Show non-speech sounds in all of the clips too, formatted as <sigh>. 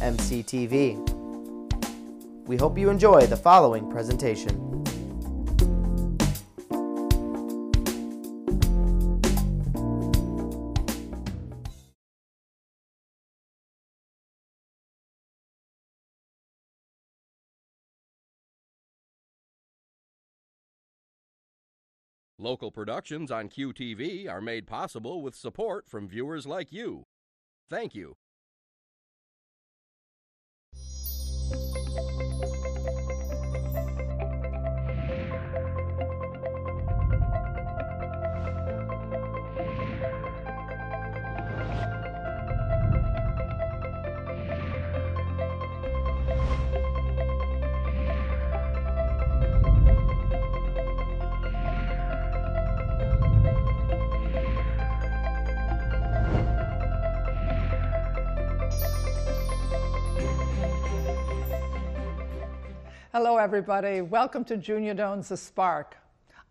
mctv. We hope you enjoy the following presentation. Local productions on QTV are made possible with support from viewers like you. Thank you. Hello, everybody. Welcome to Junia Doan's The Spark.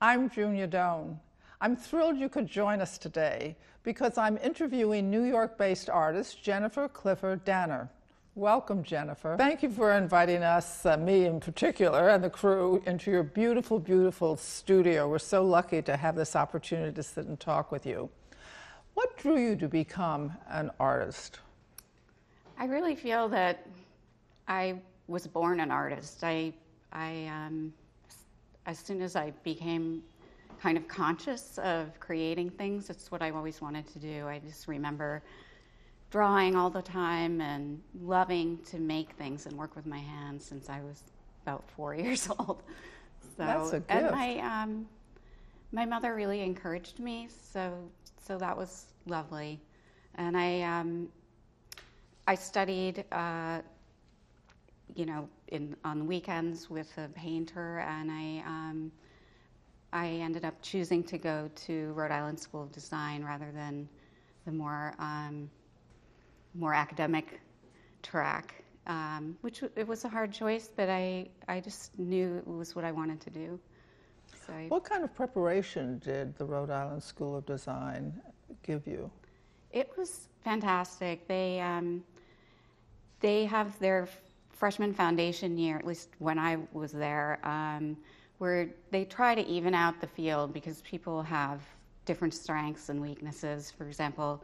I'm Junia Doan. I'm thrilled you could join us today because I'm interviewing New York based artist Jennifer Clifford Danner. Welcome, Jennifer. Thank you for inviting us, uh, me in particular, and the crew, into your beautiful, beautiful studio. We're so lucky to have this opportunity to sit and talk with you. What drew you to become an artist? I really feel that I was born an artist. I, I, um, as soon as I became kind of conscious of creating things, it's what I always wanted to do. I just remember drawing all the time and loving to make things and work with my hands since I was about four <laughs> years old. So, That's a gift. And my, um, my mother really encouraged me, so, so that was lovely. And I, um, I studied, uh, you know, in, on weekends with a painter, and I, um, I ended up choosing to go to Rhode Island School of Design rather than the more, um, more academic track, um, which it was a hard choice, but I, I just knew it was what I wanted to do. So I, what kind of preparation did the Rhode Island School of Design give you? It was fantastic. They, um, they have their freshman foundation year, at least when I was there, um, where they try to even out the field because people have different strengths and weaknesses. For example,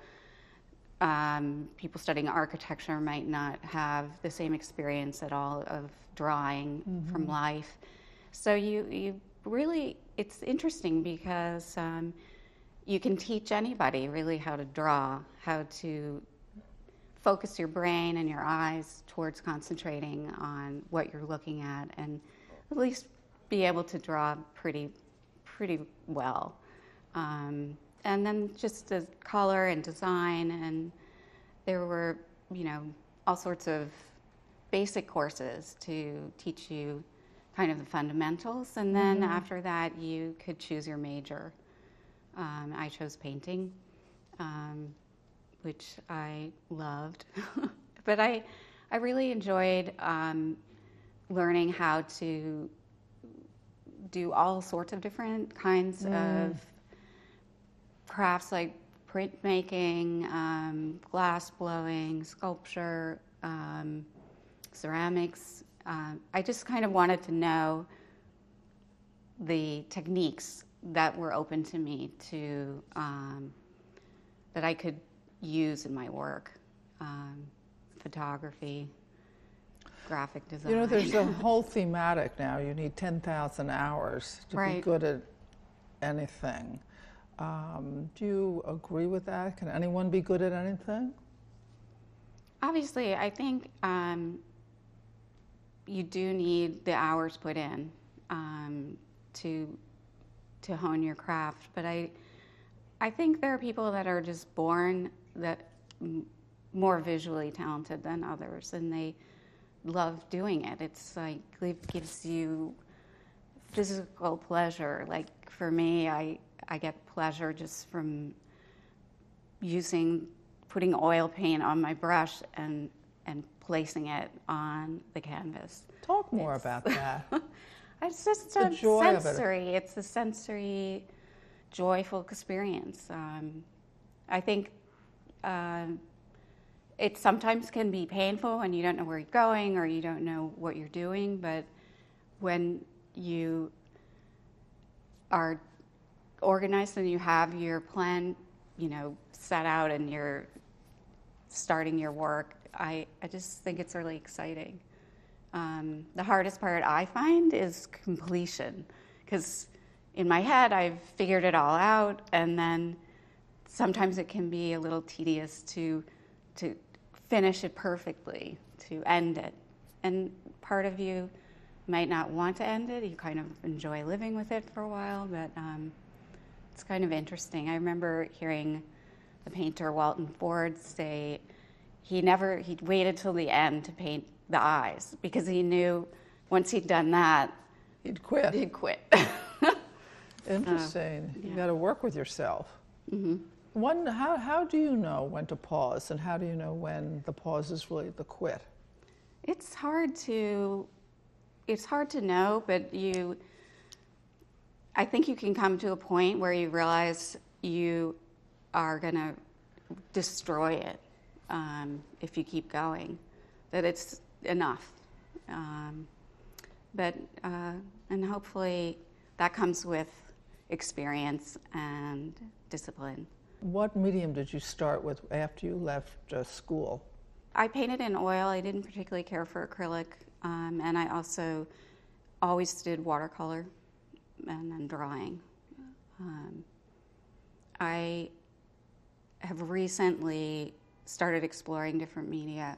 um, people studying architecture might not have the same experience at all of drawing mm-hmm. from life. So you, you really, it's interesting because um, you can teach anybody really how to draw, how to focus your brain and your eyes towards concentrating on what you're looking at and at least be able to draw pretty pretty well. Um, and then just the color and design and there were you know all sorts of basic courses to teach you kind of the fundamentals. And then mm-hmm. after that you could choose your major. Um, i chose painting. Um, which I loved. <laughs> but I, I really enjoyed um, learning how to do all sorts of different kinds mm. of crafts like printmaking, um, glass blowing, sculpture, um, ceramics. Um, I just kind of wanted to know the techniques that were open to me to um, that I could use in my work um, photography, graphic design. You know, there's a <laughs> whole thematic now. You need 10,000 hours to right. be good at anything. Um, do you agree with that? Can anyone be good at anything? Obviously, I think um, you do need the hours put in um, to to hone your craft. But I I think there are people that are just born that more visually talented than others, and they love doing it. It's like it gives you physical pleasure. Like for me, I I get pleasure just from using putting oil paint on my brush and and placing it on the canvas. Talk more about <laughs> that. it's just The a joy of it. sensory. It's a sensory, joyful experience. Um, I think um it sometimes can be painful when you don't know where you're going or you don't know what you're doing. But when you are organized and you have your plan, you know, set out and you're starting your work, I, I just think it's really exciting. Um, the hardest part I find is completion because in my head I've figured it all out, and then sometimes it can be a little tedious to to finish it perfectly, to end it. And part of you might not want to end it. You kind of enjoy living with it for a while, but um, it's kind of interesting. I remember hearing the painter Walton Ford say he never he waited till the end to paint the eyes because he knew once he'd done that He'd quit. he'd quit. <laughs> Interesting. You yeah. got to work with yourself. One, how, how do you know when to pause and how do you know when the pause is really the quit? It's hard to it's hard to know, but you I think you can come to a point where you realize you are going to destroy it um, if you keep going, that it's enough. Um, but uh, and hopefully that comes with experience and discipline. What medium did you start with after you left uh, school? I painted in oil. I didn't particularly care for acrylic, um, and I also always did watercolor and then drawing. Um, I have recently started exploring different media,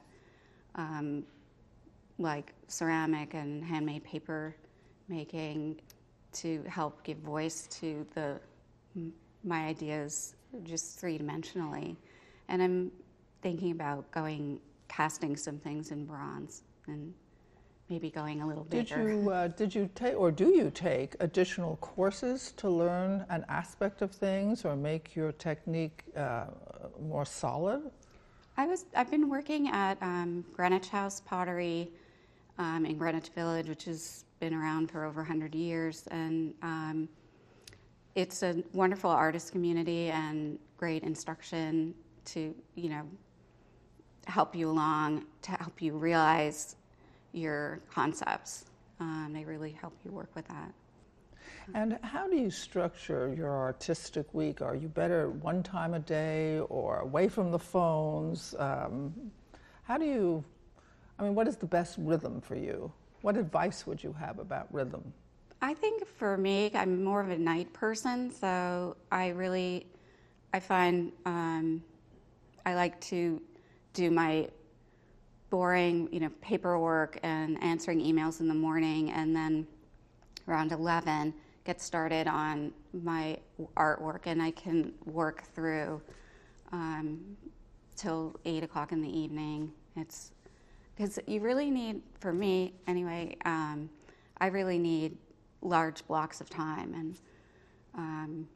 um, like ceramic and handmade paper making, to help give voice to the my ideas just three dimensionally. And I'm thinking about going casting some things in bronze and maybe going a little Did bigger. you, uh, did you take, or do you take additional courses to learn an aspect of things or make your technique uh, more solid? I was I've been working at um, Greenwich House Pottery um, in Greenwich Village, which has been around for over 100 years, and um, it's a wonderful artist community and great instruction to you know help you along to help you realize your concepts. Um, they really help you work with that. And how do you structure your artistic week? Are you better one time a day or away from the phones? Um, how do you, I mean, what is the best rhythm for you? What advice would you have about rhythm? I think for me, I'm more of a night person, so I really, I find um, I like to do my boring, you know, paperwork and answering emails in the morning, and then around 11 get started on my artwork, and I can work through um, till eight o'clock in the evening. It's because you really need, for me anyway, um, I really need large blocks of time, and um,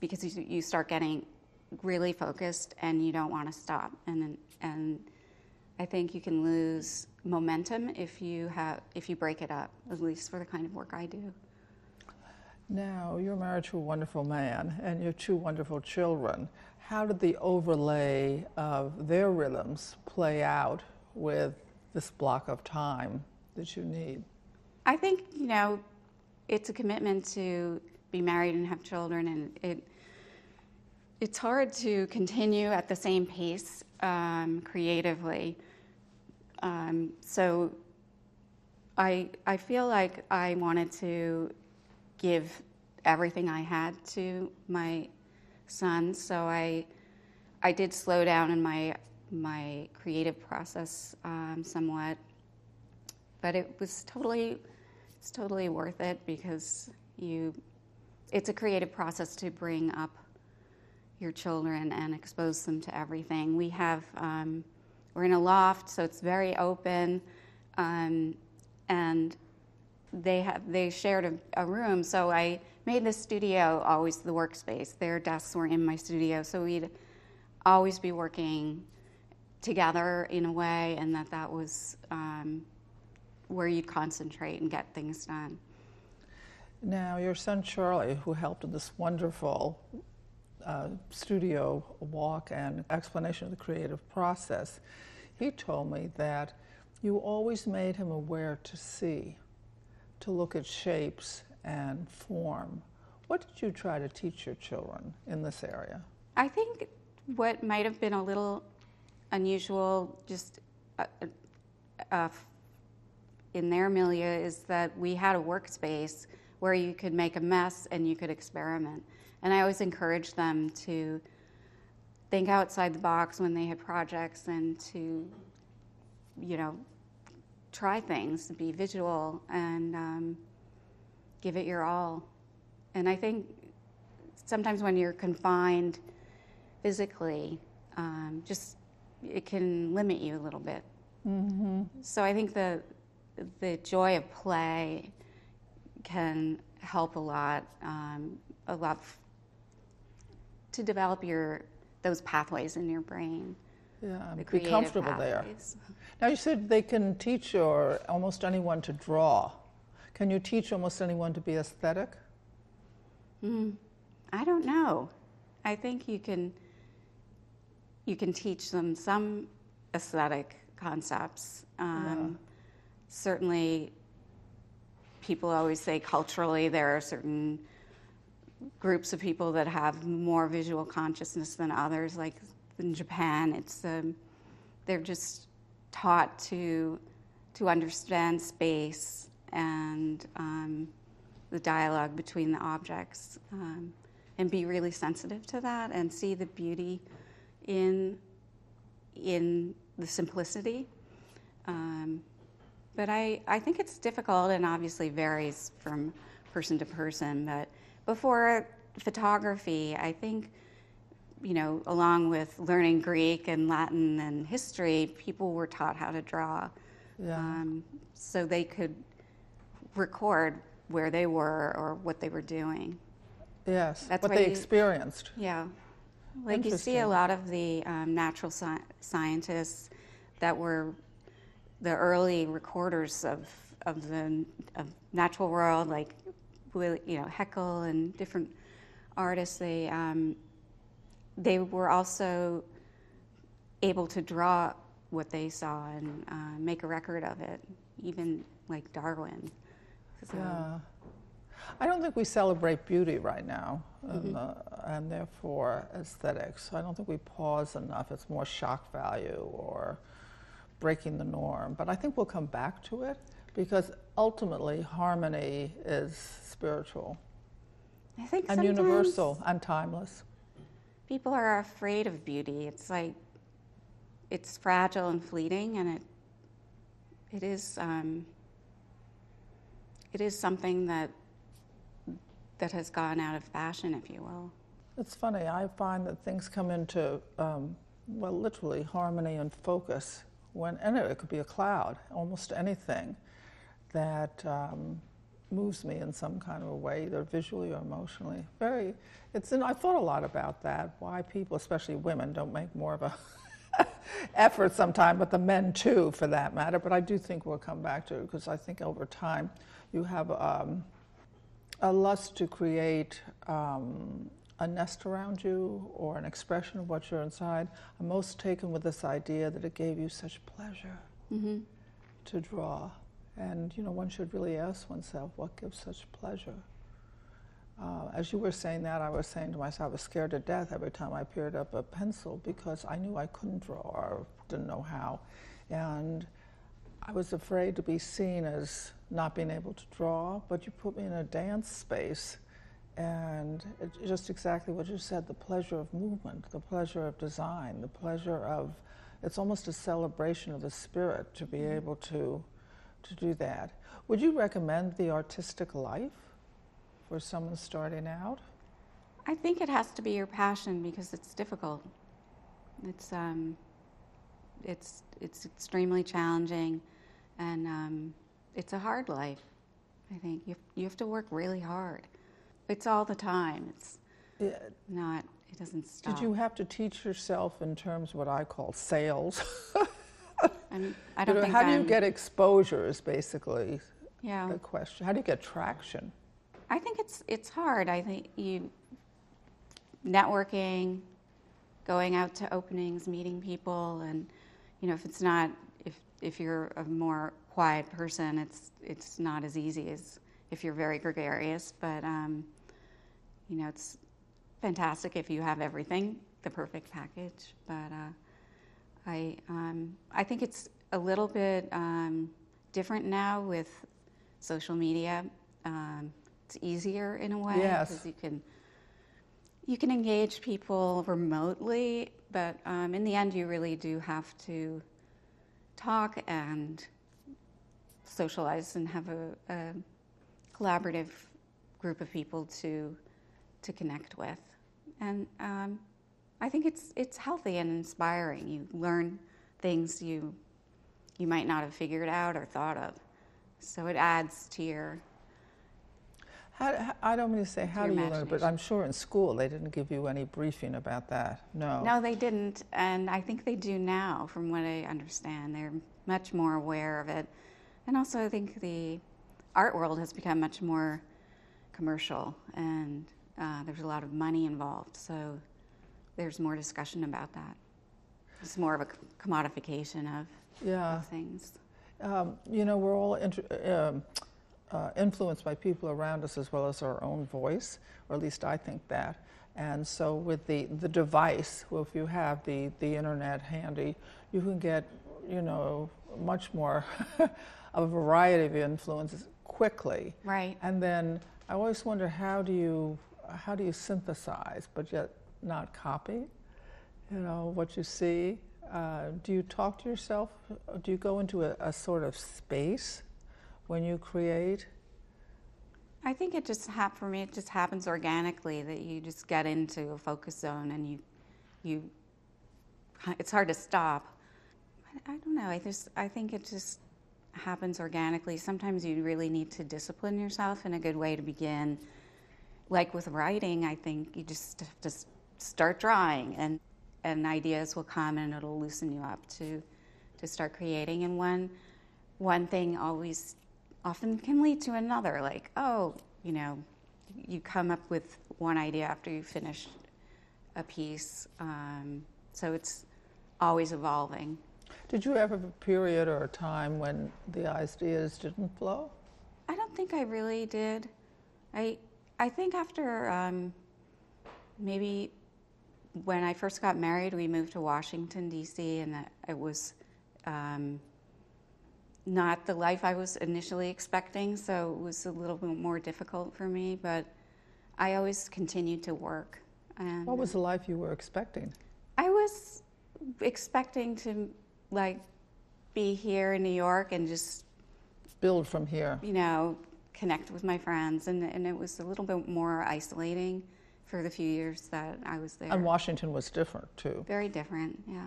because you, you start getting really focused and you don't want to stop, and and I think you can lose momentum if you have if you break it up. At least for the kind of work I do. Now, you're married to a wonderful man and you have two wonderful children. How did the overlay of their rhythms play out with this block of time that you need? I think you know, it's a commitment to be married and have children, and it it's hard to continue at the same pace um, creatively. Um, so I I feel like I wanted to give everything I had to my son, so I I did slow down in my my creative process um, somewhat, but it was totally it's totally worth it because you it's a creative process to bring up your children and expose them to everything. We have um, we're in a loft, so it's very open, um, and they have they shared a, a room. So I made the studio always the workspace. Their desks were in my studio, so we'd always be working together in a way, and that that was um, where you'd concentrate and get things done. Now, your son Charlie, who helped in this wonderful uh, studio walk and explanation of the creative process, he told me that you always made him aware to see, to look at shapes and form. What did you try to teach your children in this area? I think what might have been a little unusual, just uh, uh, in their milieu, is that we had a workspace where you could make a mess and you could experiment. And I always encourage them to think outside the box when they had projects and to, you know, try things, be visual, and um, give it your all. And I think sometimes when you're confined physically, um, just it can limit you a little bit. Mm-hmm. So I think the the joy of play can help a lot, um, a lot f- to develop your those pathways in your brain. Yeah, the be comfortable there. Now, you said they can teach or almost anyone to draw. Can you teach almost anyone to be aesthetic? I don't know. I think you can you can teach them some aesthetic concepts. Um, Certainly, people always say culturally there are certain groups of people that have more visual consciousness than others. Like in Japan, it's um, they're just taught to to understand space and um, the dialogue between the objects um, and be really sensitive to that and see the beauty in in the simplicity. Um, but I, I think it's difficult and obviously varies from person to person. But before photography, I think, you know, along with learning Greek and Latin and history, people were taught how to draw. Yeah. Um, so they could record where they were or what they were doing. Yes, That's what they you- experienced. Yeah. Like you see a lot of the um, natural sci- scientists that were the early recorders of, of the of natural world, like you know Haeckel and different artists. They um, they were also able to draw what they saw and uh, make a record of it, even like Darwin. So, Yeah. I don't think we celebrate beauty right now, and, uh, and therefore aesthetics. I don't think we pause enough. It's more shock value or breaking the norm. But I think we'll come back to it because ultimately harmony is spiritual I think and universal and timeless. people are afraid of beauty. It's like it's fragile and fleeting, and it it is um, it is something that that has gone out of fashion, if you will. It's funny, I find that things come into, um, well, literally harmony and focus when, and it could be a cloud, almost anything that um, moves me in some kind of a way, either visually or emotionally. Very, it's, and I thought a lot about that, why people, especially women, don't make more of a <laughs> effort sometimes, but the men too, for that matter. But I do think we'll come back to it because I think over time you have um, a lust to create um, a nest around you or an expression of what you're inside. I'm most taken with this idea that it gave you such pleasure to draw. And, you know, one should really ask oneself, what gives such pleasure? Uh, as you were saying that, I was saying to myself, I was scared to death every time I peered up a pencil because I knew I couldn't draw or didn't know how. And I was afraid to be seen as not being able to draw, but you put me in a dance space, and it, just exactly what you said the pleasure of movement, the pleasure of design, the pleasure of it's almost a celebration of the spirit to be able to, to do that. Would you recommend the artistic life for someone starting out? I think it has to be your passion because it's difficult. It's um, it's it's extremely challenging, and um, it's a hard life. I think you you have to work really hard. It's all the time. It's Yeah. not. It doesn't stop. Did you have to teach yourself in terms of what I call sales? <laughs> I'm, I don't know, think how do you get exposure is basically Yeah. the question. How do you get traction? I think it's it's hard. I think you networking, going out to openings, meeting people, and you know if it's not if if you're a more quiet person, it's it's not as easy as if you're very gregarious. But um, you know it's fantastic if you have everything, the perfect package. But uh, I um, I think it's a little bit um, different now with social media. Um, it's easier in a way Yes. because you can you can engage people remotely, but um, in the end, you really do have to talk and socialize and have a, a collaborative group of people to to connect with. And um, I think it's it's healthy and inspiring. You learn things you you might not have figured out or thought of. So it adds to your How, how- I don't mean to say how your do you learn, but. I'm sure in school they didn't give you any briefing about that. No. No, they didn't, and I think they do now, from what I understand. They're much more aware of it, and also I think the art world has become much more commercial, and uh, there's a lot of money involved. So there's more discussion about that. It's more of a commodification of, Yeah. of things. Um, you know, we're all um, uh, influenced by people around us as well as our own voice, or at least I think that. And so, with the, the device, well, if you have the, the internet handy, you can get, you know, much more <laughs> of a variety of influences quickly. Right. And then I always wonder how do you how do you synthesize, but yet not copy? You know what you see. Uh, do you talk to yourself? Do you go into a, a sort of space when you create? I think it just for me. It just happens organically that you just get into a focus zone and you, you. It's hard to stop. I, I don't know. I just I think it just happens organically. Sometimes you really need to discipline yourself in a good way to begin. Like with writing, I think you just have to start drawing and and ideas will come and it'll loosen you up to to start creating. And one one thing always often can lead to another. Like oh, you know, you come up with one idea after you finish a piece. Um, so it's always evolving. Did you ever have a period or a time when the ideas didn't flow? I don't think I really did. I I think after um, maybe when I first got married, we moved to Washington D.C. and it was um, not the life I was initially expecting, so it was a little bit more difficult for me. But I always continued to work. And What was the life you were expecting? I was expecting to like be here in New York and just Build from here. you know, connect with my friends, and, and it was a little bit more isolating for the few years that I was there. And Washington was different too. Very different, yeah.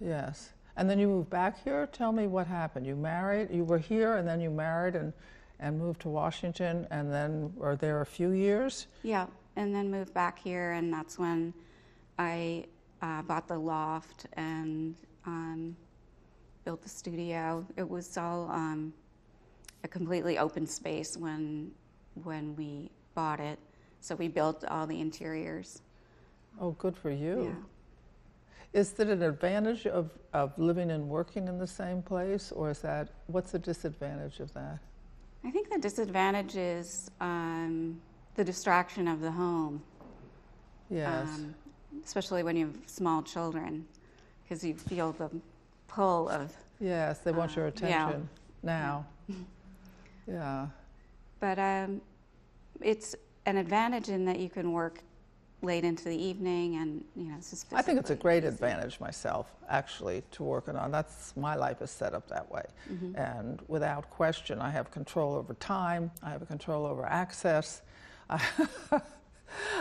Yes. And then you moved back here. Tell me what happened. You married, you were here, and then you married and, and moved to Washington, and then were there a few years? Yeah, and then moved back here, and that's when I uh, bought the loft and um, built the studio. It was all um, a completely open space when when we bought it, so we built all the interiors. Oh, good for you. Yeah. Is that an advantage of, of living and working in the same place, or is that, what's the disadvantage of that? I think the disadvantage is um, the distraction of the home, Yes. um, especially when you have small children, because you feel the pull of. yes, they want your uh, yeah. attention now. <laughs> Yeah. But um, it's an advantage in that you can work late into the evening, and you know, it's just. I think it's a great easy. advantage myself, actually, to working on. That's my life is set up that way, Mm-hmm. and without question, I have control over time. I have control over access. I, <laughs> I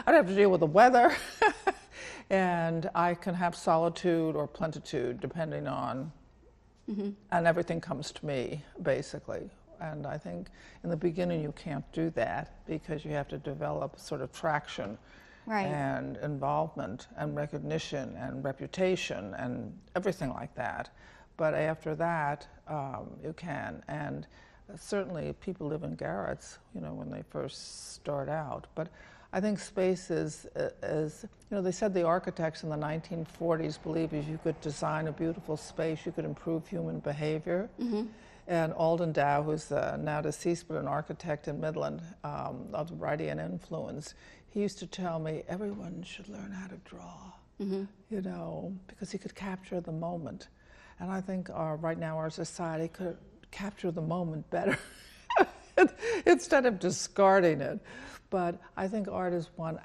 don't have to deal with the weather. <laughs> and I can have solitude or plenitude depending on, and everything comes to me basically. And I think in the beginning you can't do that because you have to develop sort of traction Right. and involvement and recognition and reputation and everything like that. But after that, um, you can. And certainly people live in garrets, you know, when they first start out. But I think space is, is, you know, they said the architects in the 1940s believed if you could design a beautiful space, you could improve human behavior. And Alden Dow, who's uh, now deceased but an architect in Midland um, of Wrightian influence, he used to tell me everyone should learn how to draw, you know, because he could capture the moment. And I think our, right now our society could capture the moment better <laughs> instead of discarding it. But I think art is one,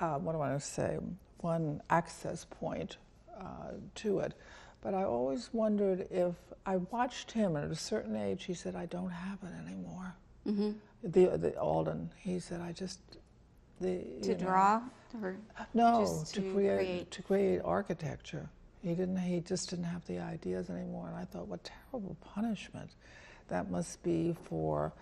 uh, what do I want to say, one access point uh, to it. But I always wondered if I watched him, and at a certain age, he said, I don't have it anymore. The, the Alden, he said, I just. The, To know, draw or no, just to, to create, create. to create architecture. He didn't. He just didn't have the ideas anymore. And I thought, what terrible punishment that must be for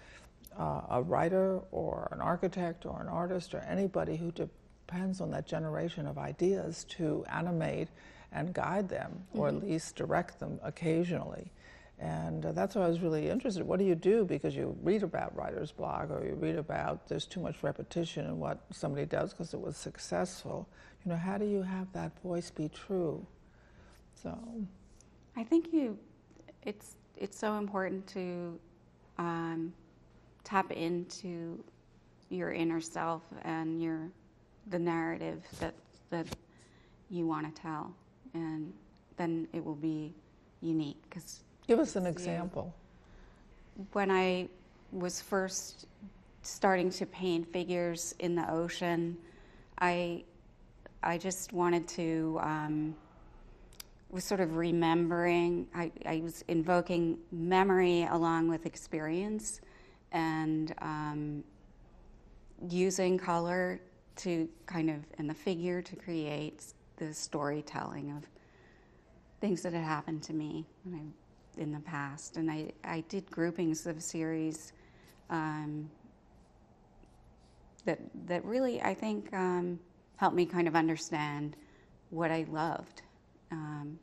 uh, a writer or an architect or an artist or anybody who depends on that generation of ideas to animate and guide them, or at least direct them occasionally. And uh, that's why I was really interested. What do you do? Because you read about writer's block or you read about there's too much repetition in what somebody does because it was successful. You know, how do you have that voice be true? So, I think you, it's it's so important to um, tap into your inner self and your the narrative that that you want to tell, and then it will be unique. Because give us an example. when I was first starting to paint figures in the ocean, I I just wanted to um, was sort of remembering. I, I was invoking memory along with experience, and um, using color to kind of and the figure to create the storytelling of things that had happened to me in the past. And I, I did groupings of series um, that, that really, I think, um, helped me kind of understand what I loved um,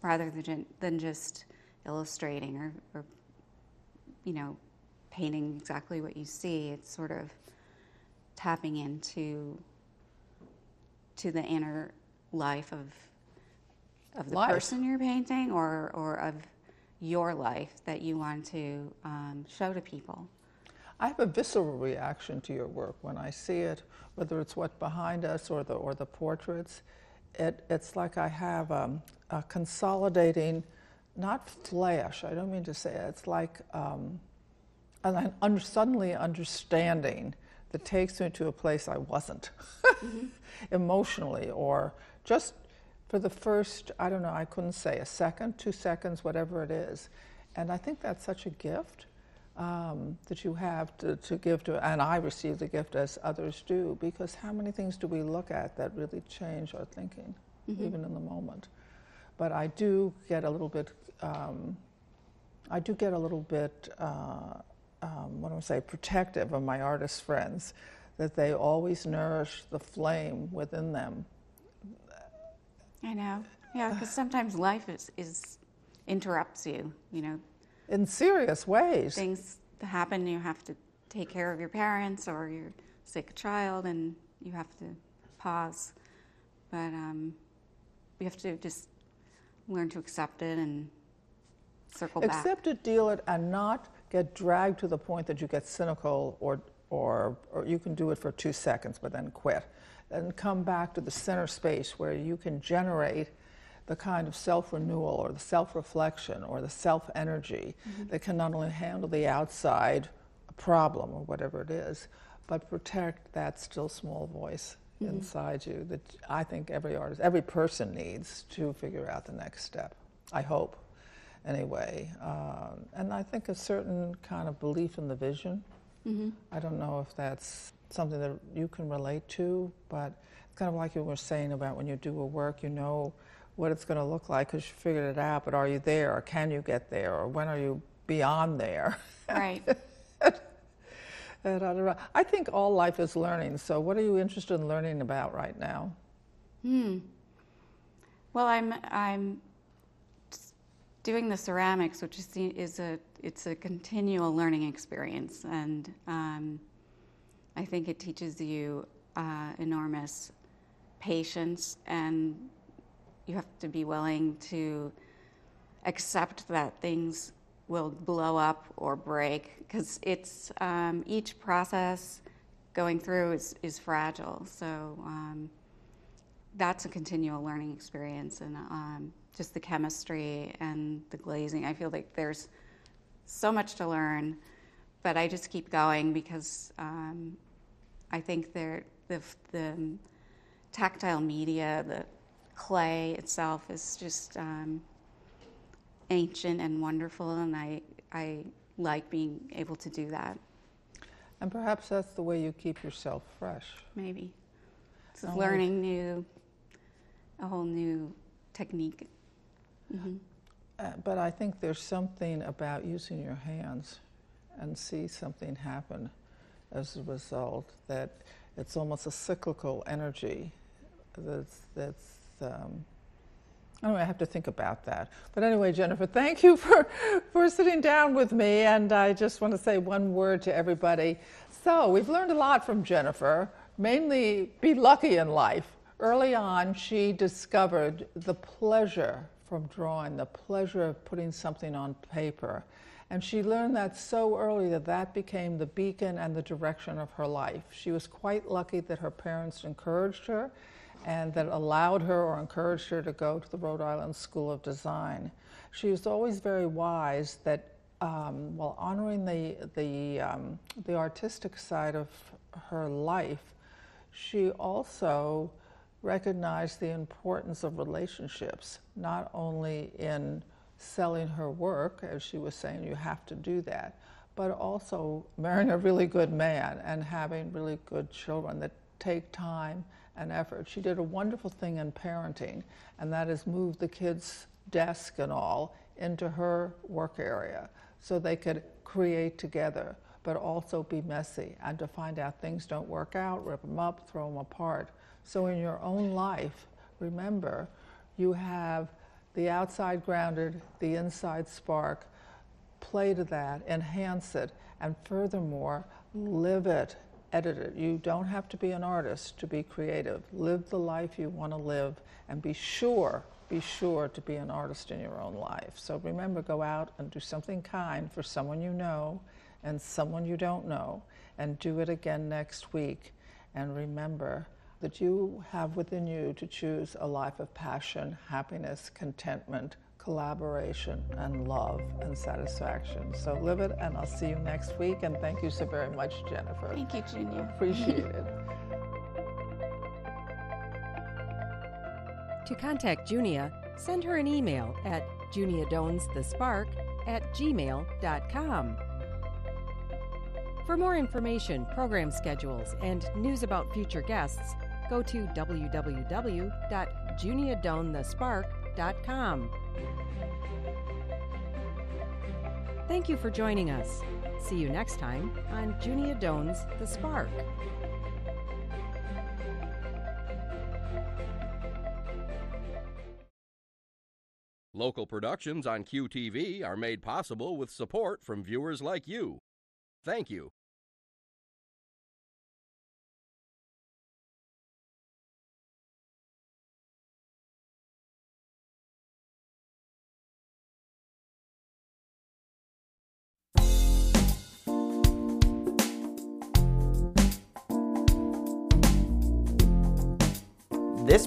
rather than, than just illustrating or, or, you know, painting exactly what you see. It's sort of tapping into to the inner life of of the Life. person you're painting or, or of your life that you want to um, show to people. I have a visceral reaction to your work when I see it, whether it's what behind us or the or the portraits. It, it's like I have um, a consolidating, not flash. I don't mean to say it. It's like um, an un- suddenly understanding that takes me to a place I wasn't <laughs> emotionally, or just for the first, I don't know, I couldn't say a second, two seconds, whatever it is. And I think that's such a gift um, that you have to, to give to, and I receive the gift as others do, because how many things do we look at that really change our thinking, even in the moment? But I do get a little bit, um, I do get a little bit, uh, um, what do I say, protective of my artist friends, that they always nourish the flame within them. I know. Yeah, because sometimes life is, is interrupts you. You know, In serious ways. things happen. You have to take care of your parents, or you're sick child, and you have to pause. But um, you have to just learn to accept it and circle back. Accept it, deal it, and not get dragged to the point that you get cynical or, or, or you can do it for two seconds but then quit. And come back to the center space where you can generate the kind of self renewal or the self reflection or the self energy mm-hmm. that can not only handle the outside problem or whatever it is, but protect that still small voice mm-hmm. inside you that I think every artist, every person needs to figure out the next step. I hope anyway. Um, and I think a certain kind of belief in the vision. I don't know if that's something that you can relate to, but it's kind of like you were saying about when you do a work, you know what it's going to look like because you figured it out, but are you there or can you get there or when are you beyond there? <laughs> Right. and I, don't know. I think all life is learning, so what are you interested in learning about right now? Hmm. Well, I'm I'm doing the ceramics, which is is a it's a continual learning experience, and um, I think it teaches you uh, enormous patience, and you have to be willing to accept that things will blow up or break because it's um, each process going through is, is fragile. So um, that's a continual learning experience, and um, just the chemistry and the glazing. I feel like there's so much to learn, but I just keep going because um, I think the the tactile media, the clay itself, is just um, ancient and wonderful, and I I like being able to do that. And perhaps that's the way you keep yourself fresh. Maybe. It's learning new, a whole new technique. Mm-hmm. Uh, but I think there's something about using your hands and see something happen as a result that it's almost a cyclical energy that's, that's um, Anyway, I have to think about that. But anyway, Jennifer, thank you for, for sitting down with me. And I just want to say one word to everybody. So, we've learned a lot from Jennifer, mainly be lucky in life. Early on, she discovered the pleasure from drawing, the pleasure of putting something on paper. And she learned that so early that that became the beacon and the direction of her life. She was quite lucky that her parents encouraged her and that allowed her or encouraged her to go to the Rhode Island School of Design. She was always very wise that um, while honoring the, the, um, the artistic side of her life, she also recognized the importance of relationships, not only in selling her work, as she was saying, you have to do that, but also marrying a really good man and having really good children that take time and effort. She did a wonderful thing in parenting, and that is move the kids' desk and all into her work area so they could create together, but also be messy and to find out things don't work out, rip them up, throw them apart. So in your own life, remember, you have the outside grounded, the inside spark. Play to that, enhance it, and furthermore, live it, edit it. You don't have to be an artist to be creative. Live the life you want to live and be sure, be sure to be an artist in your own life. So remember, go out and do something kind for someone you know and someone you don't know, and do it again next week. And remember, that you have within you to choose a life of passion, happiness, contentment, collaboration, and love and satisfaction. So live it, and I'll see you next week. And thank you so very much, Jennifer. Thank you, Junia. Appreciate it. To contact Junia, send her an email at juniadonesthespark at gmail.com. For more information, program schedules, and news about future guests, go to www.juniadonethespark.com. Thank you for joining us. See you next time on Junia Doan's The Spark. Local productions on QTV are made possible with support from viewers like you. Thank you.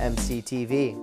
mctv.